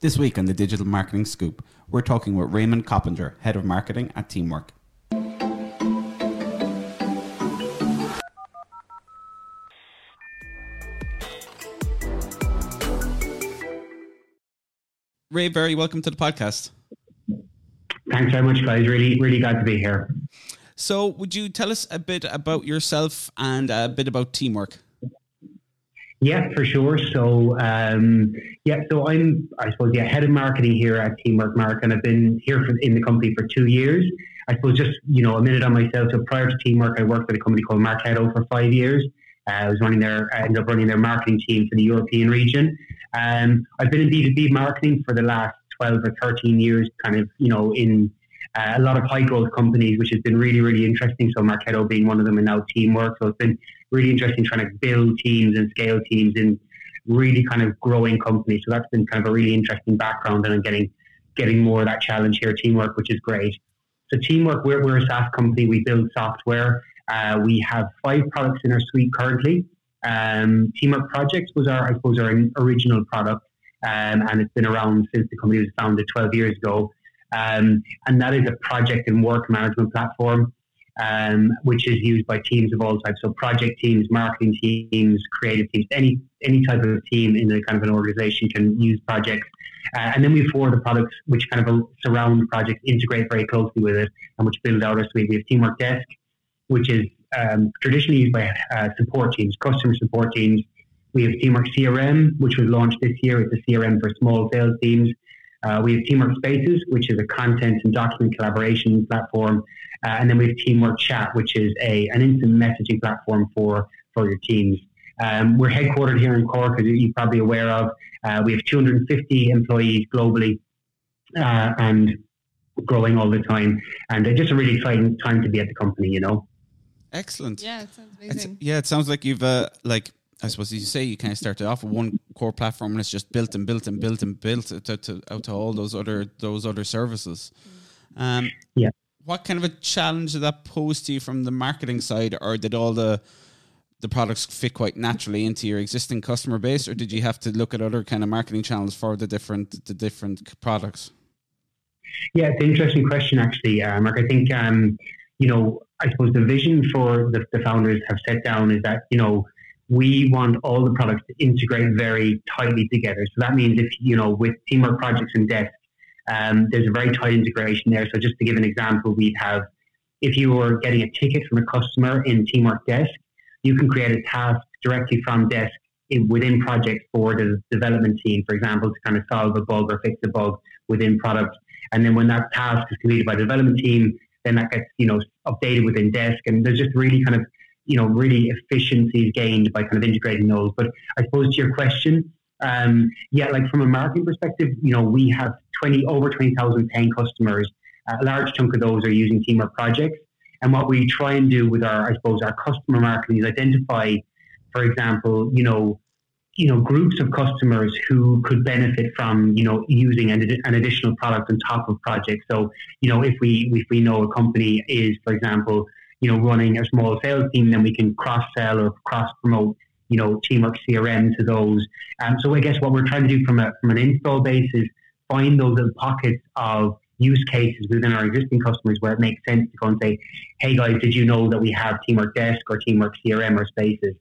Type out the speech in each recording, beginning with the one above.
This week on the Digital Marketing Scoop, we're talking with Raymond Coppinger, Head of Marketing at Teamwork. Ray, very welcome to the podcast. Thanks very much, guys. Really, really glad to be here. So, would you tell us a bit about yourself and a bit about Teamwork? Yeah, for sure. So, um, yeah, so I'm, I suppose, yeah, head of marketing here at Teamwork Mark, and I've been here for, in the company for two years. I suppose just you know a minute on myself. So prior to Teamwork, I worked at a company called Marketo for five years. Uh, I was running their, I ended up running their marketing team for the European region. Um, I've been in B2B marketing for the last 12 or 13 years, kind of, you know, in uh, a lot of high growth companies, which has been really, really interesting. So Marketo being one of them and now Teamwork. So it's been really interesting trying to build teams and scale teams in really kind of growing companies. So that's been kind of a really interesting background and I'm getting, getting more of that challenge here, Teamwork, which is great. So Teamwork, we're, we're a SaaS company. We build software. Uh, we have five products in our suite currently. Um, Teamwork Projects was our, I suppose, our original product, um, and it's been around since the company was founded 12 years ago. Um, and that is a project and work management platform, um, which is used by teams of all types. So project teams, marketing teams, creative teams, any any type of team in a kind of an organization can use projects. Uh, and then we have four of the products which kind of surround projects, integrate very closely with it, and which build out our suite. We have Teamwork Desk, which is um, traditionally used by uh, support teams, customer support teams. We have Teamwork CRM, which was launched this year. It's a CRM for small sales teams. Uh, we have Teamwork Spaces, which is a content and document collaboration platform. Uh, and then we have Teamwork Chat, which is a an instant messaging platform for, for your teams. Um, we're headquartered here in Cork, as you're probably aware of. Uh, we have 250 employees globally uh, and growing all the time. And it's just a really exciting time to be at the company, you know. Excellent. Yeah, it sounds amazing. It's, yeah, it sounds like you've uh, like I suppose you say you kind of started off with one core platform and it's just built and built and built and built to, to, out to all those other those other services. Um, yeah. What kind of a challenge did that pose to you from the marketing side, or did all the the products fit quite naturally into your existing customer base, or did you have to look at other kind of marketing channels for the different the different products? Yeah, it's an interesting question, actually, uh, Mark. I think um, you know, I suppose the vision for the, the founders have set down is that you know we want all the products to integrate very tightly together. So that means if you know with teamwork projects and desk, um, there's a very tight integration there. So just to give an example, we have if you were getting a ticket from a customer in Teamwork Desk, you can create a task directly from Desk in, within project for the development team, for example, to kind of solve a bug or fix a bug within product. And then when that task is completed by the development team, then that gets you know updated within Desk, and there's just really kind of you know really efficiencies gained by kind of integrating those. But I suppose to your question, um, yeah, like from a marketing perspective, you know we have twenty over twenty thousand paying customers. A large chunk of those are using Teamwork projects, and what we try and do with our I suppose our customer marketing is identify, for example, you know you know groups of customers who could benefit from you know using an, an additional product on top of projects. So you know if we if we know a company is for example you know running a small sales team, then we can cross sell or cross promote you know Teamwork CRM to those. Um, so I guess what we're trying to do from a from an install base is find those little pockets of use cases within our existing customers where it makes sense to go and say, hey guys, did you know that we have Teamwork Desk or Teamwork CRM or Spaces?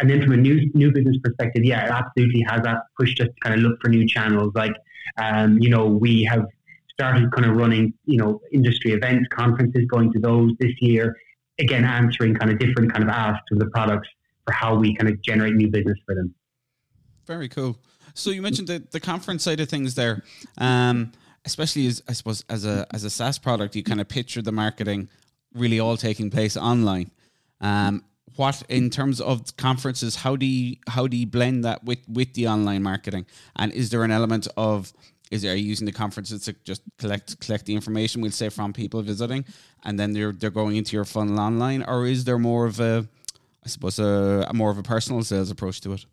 And then from a new new business perspective, yeah, it absolutely has that pushed us to kind of look for new channels. Like, um, you know, we have started kind of running, you know, industry events, conferences, going to those this year. Again, answering kind of different kind of asks of the products for how we kind of generate new business for them. Very cool. So you mentioned the, the conference side of things there, um, especially as I suppose as a as a SaaS product, you kind of picture the marketing really all taking place online. Um, what in terms of conferences how do you how do you blend that with with the online marketing? And is there an element of is there using the conferences to just collect collect the information we'll say from people visiting and then they're they're going into your funnel online? Or is there more of a i suppose a, a more of a personal sales approach to it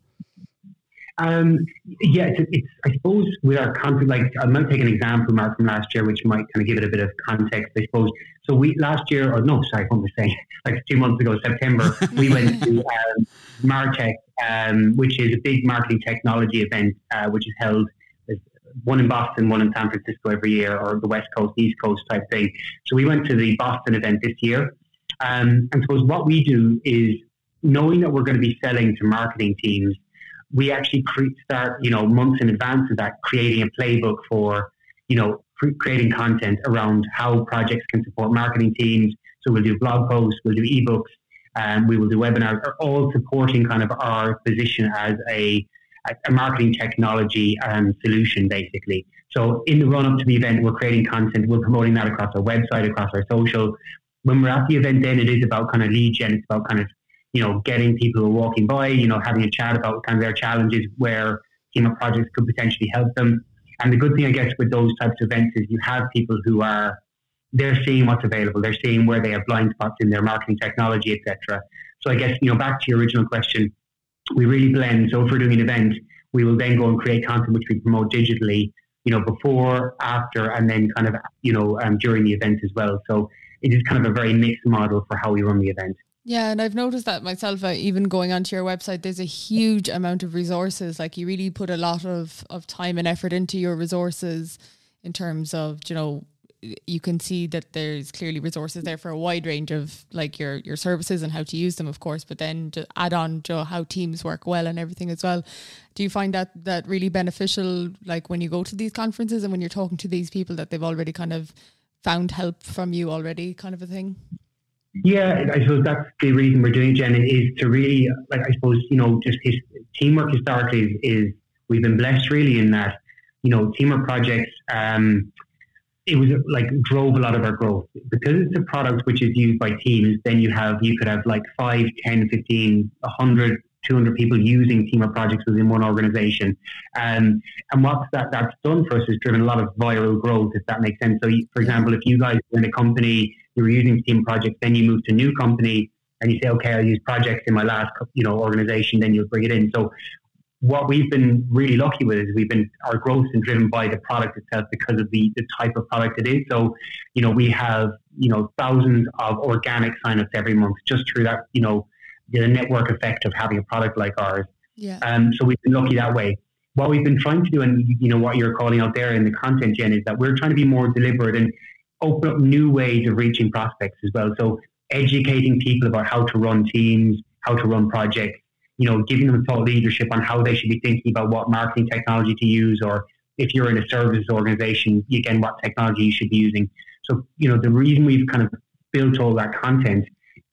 um, yeah, it's, it's, I suppose with our content, like I might take an example, Mark, from last year, which might kind of give it a bit of context, I suppose. So we last year, or no, sorry, what am I saying? Like two months ago, September, we went to um, Martech, um, which is a big marketing technology event, uh, which is held one in Boston, one in San Francisco every year, or the West Coast, East Coast type thing. So we went to the Boston event this year. Um, and suppose what we do is knowing that we're going to be selling to marketing teams, we actually cre- start, you know, months in advance of that, creating a playbook for, you know, creating content around how projects can support marketing teams. So we'll do blog posts, we'll do ebooks, um, we will do webinars, are all supporting kind of our position as a, a marketing technology um, solution, basically. So in the run up to the event, we're creating content, we're promoting that across our website, across our social. When we're at the event, then it is about kind of lead gen. It's about kind of you know getting people who are walking by, you know, having a chat about kind of their challenges, where Teamwork projects could potentially help them. And the good thing, I guess, with those types of events is you have people who are they're seeing what's available. They're seeing where they have blind spots in their marketing technology, etc. So I guess you know back to your original question, we really blend. So if we're doing an event, we will then go and create content which we promote digitally, you know, before, after, and then kind of you know um, during the event as well. So it is kind of a very mixed model for how we run the event. Yeah, and I've noticed that myself. Uh, even going onto your website, there's a huge amount of resources. Like you really put a lot of of time and effort into your resources in terms of you know you can see that there's clearly resources there for a wide range of like your your services and how to use them of course but then to add on to how teams work well and everything as well do you find that that really beneficial like when you go to these conferences and when you're talking to these people that they've already kind of found help from you already kind of a thing yeah, I suppose that's the reason we're doing it, Jen, is to really, like, I suppose, you know, just his, teamwork historically is, is, we've been blessed really in that, you know, teamwork projects, um, it was like drove a lot of our growth because it's a product which is used by teams. Then you have you could have like 5, 10, 15, 100, 200 people using teamwork projects within one organization. Um, and what that, that's done for us is driven a lot of viral growth, if that makes sense. So, you, for example, if you guys were in a company, you were using team projects, then you move to a new company and you say, okay, I'll use projects in my last, you know, organization, then you'll bring it in. So what we've been really lucky with is we've been our growth has been driven by the product itself because of the, the type of product it is. So, you know, we have, you know, thousands of organic signups every month just through that, you know, the network effect of having a product like ours. Yeah. Um, so we've been lucky that way. What we've been trying to do, and you know what you're calling out there in the content, Jen, is that we're trying to be more deliberate and open up new ways of reaching prospects as well. So educating people about how to run teams, how to run projects, you know, giving them thought leadership on how they should be thinking about what marketing technology to use, or if you're in a services organization, again, what technology you should be using. So, you know, the reason we've kind of built all that content,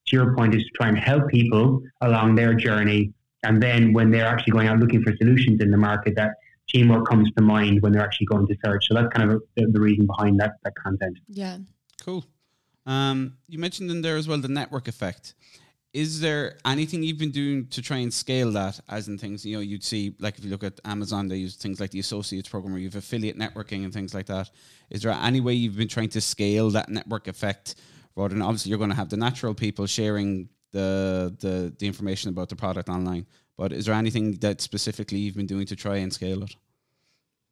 to your point, is to try and help people along their journey. And then when they're actually going out looking for solutions in the market, that teamwork comes to mind when they're actually going to search. So that's kind of the, the reason behind that, that content. Yeah. Cool. Um, you mentioned in there as well the network effect is there anything you've been doing to try and scale that as in things you know you'd see like if you look at amazon they use things like the associates program where you have affiliate networking and things like that is there any way you've been trying to scale that network effect rather than obviously you're going to have the natural people sharing the the, the information about the product online but is there anything that specifically you've been doing to try and scale it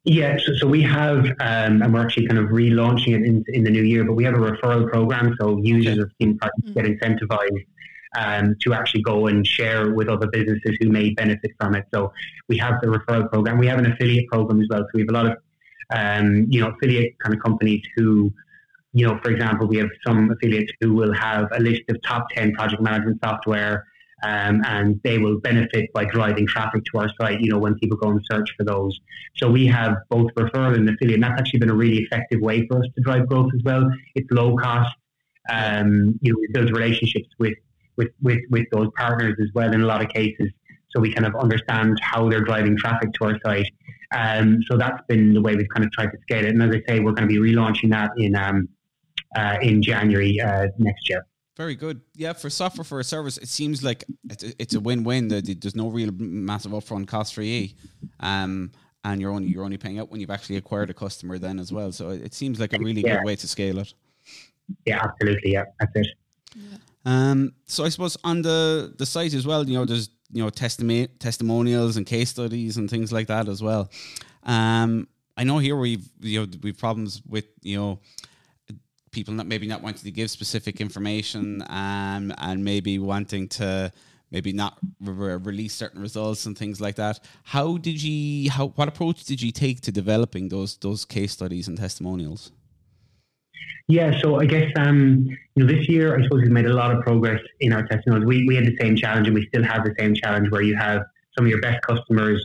yeah, so, so we have, um, and we're actually kind of relaunching it in, in the new year, but we have a referral program. So users okay. of Team Party mm. get incentivized um, to actually go and share with other businesses who may benefit from it. So we have the referral program. We have an affiliate program as well. So we have a lot of, um, you know, affiliate kind of companies who, you know, for example, we have some affiliates who will have a list of top 10 project management software um, and they will benefit by driving traffic to our site, you know, when people go and search for those. So we have both referral and affiliate, and that's actually been a really effective way for us to drive growth as well. It's low cost. Um, you know, we build relationships with with, with, with those partners as well in a lot of cases. So we kind of understand how they're driving traffic to our site. Um, so that's been the way we've kind of tried to scale it. And as I say, we're going to be relaunching that in um, uh, in January uh, next year. Very good. Yeah, for software for a service, it seems like it's a win-win. There's no real massive upfront cost for you, um, and you're only you're only paying out when you've actually acquired a customer then as well. So it seems like a really yeah. good way to scale it. Yeah, absolutely. Yeah, that's it. Yeah. Um, so I suppose on the the site as well, you know, there's you know testimo- testimonials and case studies and things like that as well. Um, I know here we've you know we've problems with you know people not maybe not wanting to give specific information um, and maybe wanting to maybe not re- release certain results and things like that. How did you how what approach did you take to developing those those case studies and testimonials? Yeah, so I guess um, you know this year I suppose we've made a lot of progress in our testimonials. We we had the same challenge and we still have the same challenge where you have some of your best customers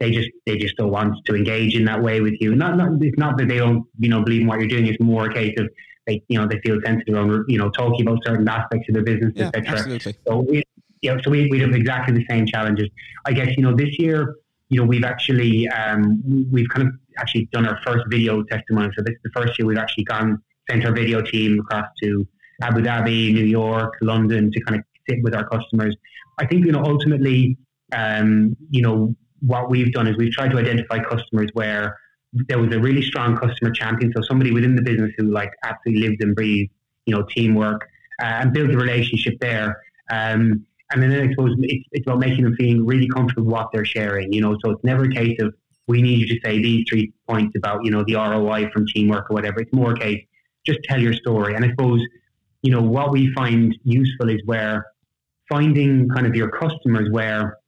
they just they just don't want to engage in that way with you. Not not it's not that they don't you know believe in what you're doing. It's more a case of they you know they feel sensitive on you know talking about certain aspects of their business, Yeah, etc. So we you know, so we we have exactly the same challenges. I guess you know this year you know we've actually um, we've kind of actually done our first video testimony. So this is the first year we've actually gone sent our video team across to Abu Dhabi, New York, London to kind of sit with our customers. I think you know ultimately um, you know what we've done is we've tried to identify customers where there was a really strong customer champion, so somebody within the business who like absolutely lived and breathed, you know, teamwork uh, and built a relationship there. Um, and then I suppose it's, it's about making them feel really comfortable with what they're sharing, you know. So it's never a case of we need you to say these three points about, you know, the ROI from teamwork or whatever. It's more a case just tell your story. And I suppose, you know, what we find useful is where finding kind of your customers where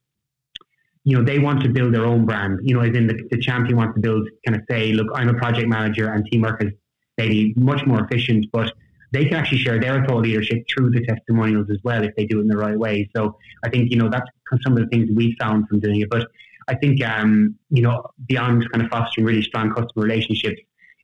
you know, they want to build their own brand. You know, as in the, the champion wants to build, kind of say, look, I'm a project manager and teamwork is maybe much more efficient, but they can actually share their thought leadership through the testimonials as well if they do it in the right way. So I think, you know, that's some of the things we found from doing it. But I think, um, you know, beyond kind of fostering really strong customer relationships,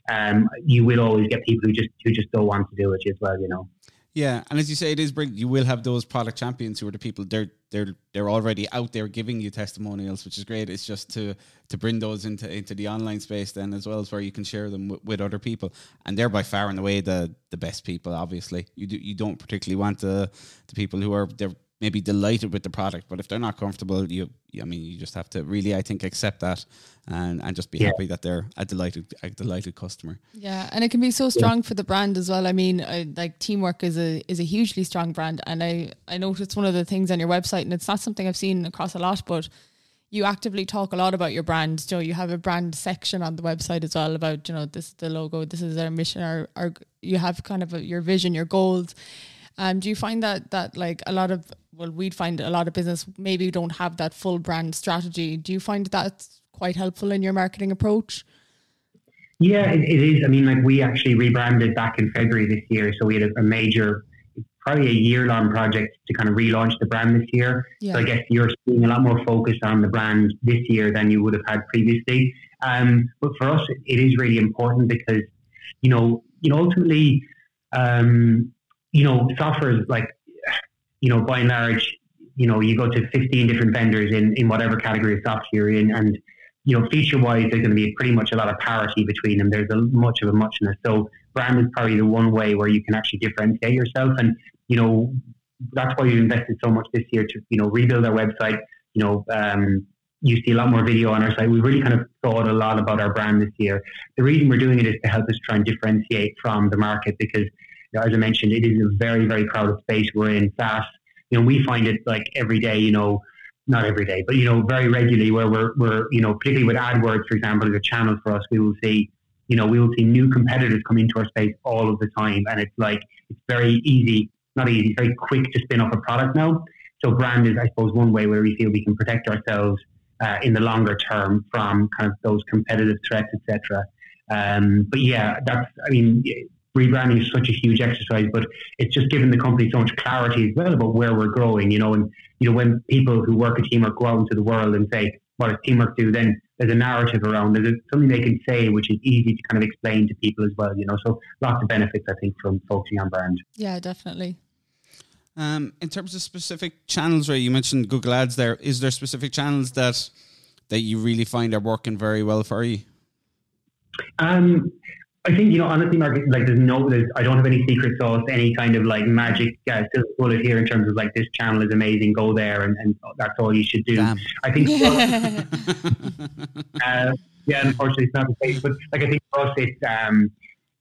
um, you will always get people who just who just don't want to do it as well, you know. Yeah, and as you say, it is brilliant. You will have those product champions who are the people they're they're they're already out there giving you testimonials, which is great. It's just to to bring those into into the online space then as well as where you can share them with, with other people, and they're by far and away the the best people. Obviously, you do you don't particularly want the the people who are they're maybe delighted with the product, but if they're not comfortable, you, I mean, you just have to really, I think, accept that and, and just be Yeah. happy that they're a delighted, a delighted customer. Yeah, and it can be so strong for the brand as well. I mean, I, like teamwork is a is a hugely strong brand, and I I noticed one of the things on your website, and it's not something I've seen across a lot, but you actively talk a lot about your brand. So you have a brand section on the website as well about you know this is the logo, this is our mission, our, our you have kind of a, your vision, your goals. Um, do you find that that like a lot of well, we'd find a lot of business maybe don't have that full brand strategy. Do you find that's quite helpful in your marketing approach? Yeah, it, it is. I mean, like we actually rebranded back in February this year, so we had a, a major, probably a year-long project to kind of relaunch the brand this year. Yeah. So I guess you're seeing a lot more focus on the brand this year than you would have had previously. Um, but for us, it is really important because, you know, you know, ultimately, um, you know, software is like, you know, by and large, you know, you go to 15 different vendors in, in whatever category of software you're in, and you know, feature wise, there's going to be pretty much a lot of parity between them. There's a much of a muchness. So brand is probably the one way where you can actually differentiate yourself. And, you know, that's why we've invested so much this year to, you know, rebuild our website. You know, um, you see a lot more video on our site. We really kind of thought a lot about our brand this year. The reason we're doing it is to help us try and differentiate from the market because, as I mentioned, it is a very, very crowded space we're in fast. You know, we find it like every day, you know, not every day, but you know, very regularly where we're, we're you know, particularly with AdWords, for example, as a channel for us, we will see, you know, we will see new competitors come into our space all of the time. And it's like, it's very easy, not easy, very quick to spin up a product now. So brand is, I suppose, one way where we feel we can protect ourselves uh, in the longer term from kind of those competitive threats, etc. Um, but yeah, that's, I mean, rebranding is such a huge exercise, but it's just given the company so much clarity as well about where we're growing, you know, and, you know, when people who work at Teamwork go out into the world and say, what does Teamwork do? Then there's a narrative around, there's something they can say, which is easy to kind of explain to people as well, you know, so lots of benefits, I think, from focusing on brand. Yeah, definitely. Um, in terms of specific channels, Ray, you mentioned Google Ads there. Is there specific channels that that you really find are working very well for you? Um, I think you know honestly, Mark. Like, there's no, there's, I don't have any secret sauce, any kind of like magic uh, silver bullet here in terms of like this channel is amazing, go there, and, and that's all you should do. Damn. I think, uh, yeah, unfortunately, it's not the case. But like, I think for us, it's um,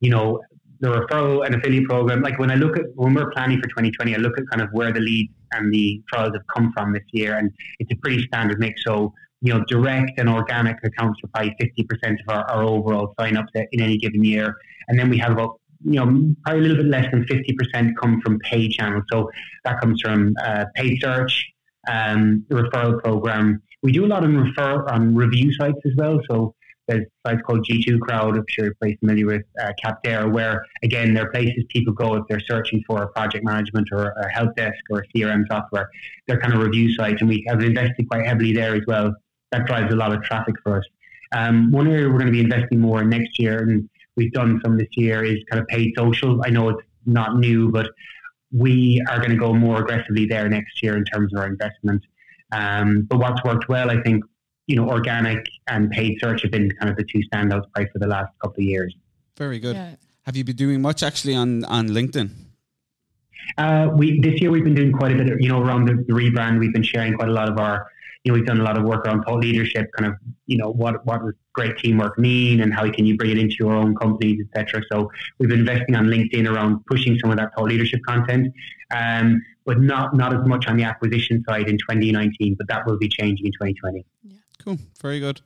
you know, the referral and affiliate program. Like when I look at when we're planning for 2020, I look at kind of where the leads and the trials have come from this year, and it's a pretty standard mix. So you know, direct and organic accounts for probably 50% of our, our overall sign-ups in any given year. And then we have about, you know, probably a little bit less than 50% come from paid channels. So that comes from uh, paid search, um, referral program. We do a lot of refer on review sites as well. So there's sites called G2 Crowd, I'm sure you're familiar with uh, Capterra, where again, they're places people go if they're searching for a project management or a help desk or a CRM software. They're kind of review sites, and we have invested quite heavily there as well. That drives a lot of traffic for us. Um, one area we're going to be investing more in next year, and we've done some this year, is kind of paid social. I know it's not new, but we are going to go more aggressively there next year in terms of our investment. Um, but what's worked well, I think, you know, organic and paid search have been kind of the two standouts probably for the last couple of years. Very good. Yeah. Have you been doing much actually on on LinkedIn? Uh, we this year we've been doing quite a bit. Of, you know, around the, the rebrand, we've been sharing quite a lot of our you know, we've done a lot of work around thought leadership, kind of, you know, what what does great teamwork mean, and how can you bring it into your own companies, etc. So we've been investing on LinkedIn around pushing some of that thought leadership content, um, but not not as much on the acquisition side in 2019. But that will be changing in 2020. Yeah. Cool. Very good.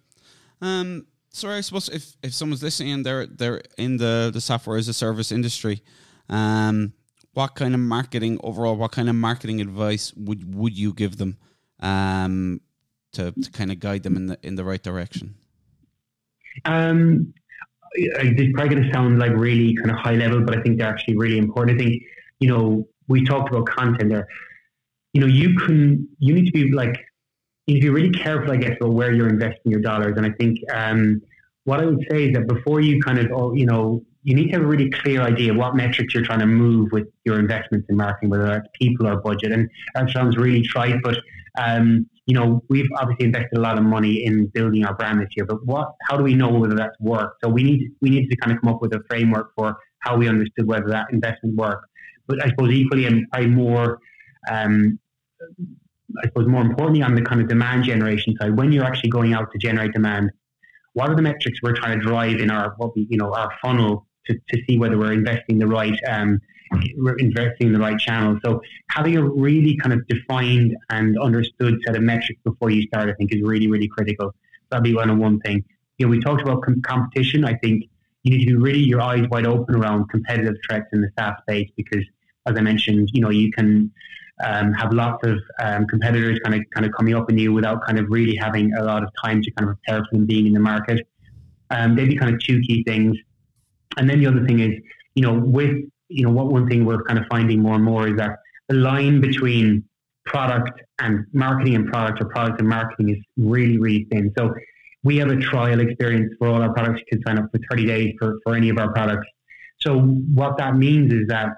Um, so I suppose if, if someone's listening and they're they're in the, the software as a service industry, um, what kind of marketing overall, what kind of marketing advice would would you give them? um, to, to kind of guide them in the in the right direction? Um, it's probably going to sound like really kind of high level, but I think they're actually really important. I think you know we talked about content there. You know, you can you need to be like you need to be really careful, I guess, about where you're investing your dollars. And I think um, what I would say is that before you kind of oh, you know you need to have a really clear idea of what metrics you're trying to move with your investments in marketing, whether that's people or budget. And that sounds really trite, but um, you know, we've obviously invested a lot of money in building our brand this year, but what, how do we know whether that's worked? So we need, we need to kind of come up with a framework for how we understood whether that investment worked. But I suppose equally and probably more, um, I suppose more importantly on the kind of demand generation side, when you're actually going out to generate demand, what are the metrics we're trying to drive in our, what we, you know, our funnel to, to see whether we're investing the right, um, investing in the right channel. So having a really kind of defined and understood set of metrics before you start, I think, is really, really critical. That'd be one of one thing. You know, we talked about com- competition. I think you need to be really your eyes wide open around competitive threats in the SaaS space because, as I mentioned, you know, you can um, have lots of um, competitors kind of kind of coming up in you without kind of really having a lot of time to kind of prepare for them being in the market. Um, they'd be kind of two key things. And then the other thing is, you know, with you know, what one thing we're kind of finding more and more is that the line between product and marketing and product or product and marketing is really, really thin. So we have a trial experience for all our products. You can sign up for 30 days for, for any of our products. So what that means is that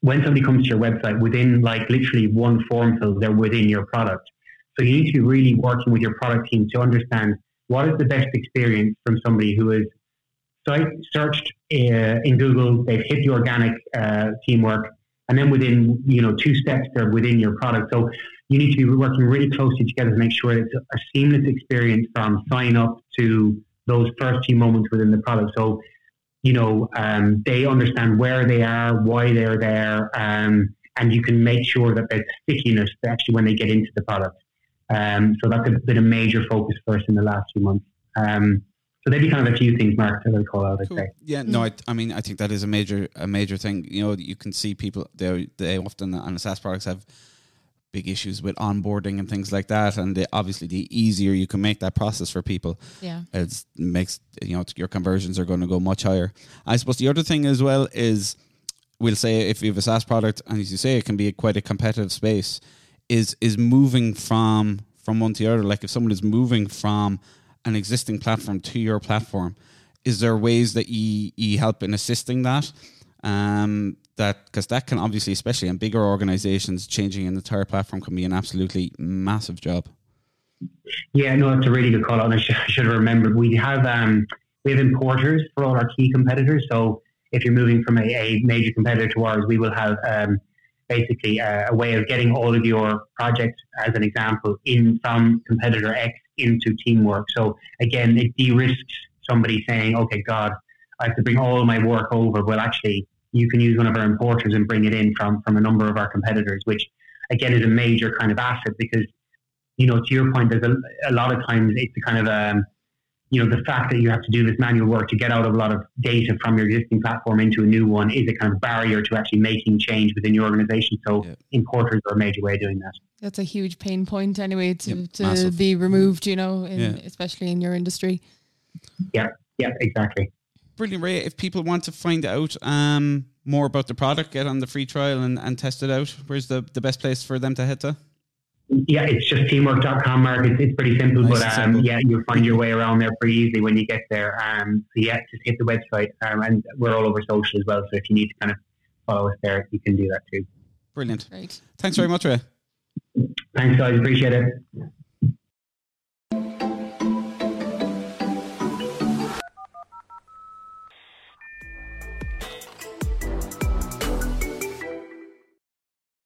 when somebody comes to your website, within like literally one form fill, they're within your product. So you need to be really working with your product team to understand what is the best experience from somebody who I searched in Google. They've hit the organic uh, teamwork, and then within you know two steps, they're within your product. So you need to be working really closely together to make sure it's a seamless experience from sign up to those first few moments within the product. So you know um, they understand where they are, why they're there, um, and you can make sure that there's stickiness actually when they get into the product. Um, so that's been a major focus for us in the last few months. Um, so they'd be kind of a few things, Mark, that I call out. I'd cool. say. Yeah, no, I, I mean, I think that is a major, a major thing. You know, you can see people they they often on the SaaS products have big issues with onboarding and things like that, and they, obviously, the easier you can make that process for people, yeah, it makes you know your conversions are going to go much higher. I suppose the other thing as well is we'll say if you have a SaaS product, and as you say, it can be a, quite a competitive space. Is is moving from from one to the other. Like if someone is moving from an existing platform to your platform, is there ways that you, you help in assisting that? Um, that because that can obviously, especially in bigger organizations, changing an entire platform can be an absolutely massive job. Yeah, no, that's a really good call. And I should, I should have remembered we have um, we have importers for all our key competitors. So if you're moving from a, a major competitor to ours, we will have um, basically a, a, way of getting all of your projects, as an example, in from competitor X into teamwork. So again, it de-risks somebody saying, "Okay, God, I have to bring all my work over." Well, actually, you can use one of our importers and bring it in from from a number of our competitors, which again is a major kind of asset because you know to your point, there's a, a lot of times it's kind of a um, you know, the fact that you have to do this manual work to get out of a lot of data from your existing platform into a new one is a kind of barrier to actually making change within your organization. So yeah. importers are a major way of doing that. That's a huge pain point anyway to, yep, to be removed, you know, in, yeah. especially in your industry. Yeah, yeah, exactly. Brilliant, Ray. If people want to find out um, more about the product, get on the free trial and, and test it out, where's the, the best place for them to head to? Yeah, it's just teamwork.com, Mark. It's, it's pretty simple, nice but um, simple. yeah, you'll find your way around there pretty easily when you get there. Um, so yeah, just hit the website, um, and we're all over social as well. So if you need to kind of follow us there, you can do that too. Brilliant. Great. Thanks very much, Ray. Thanks, guys. Appreciate it.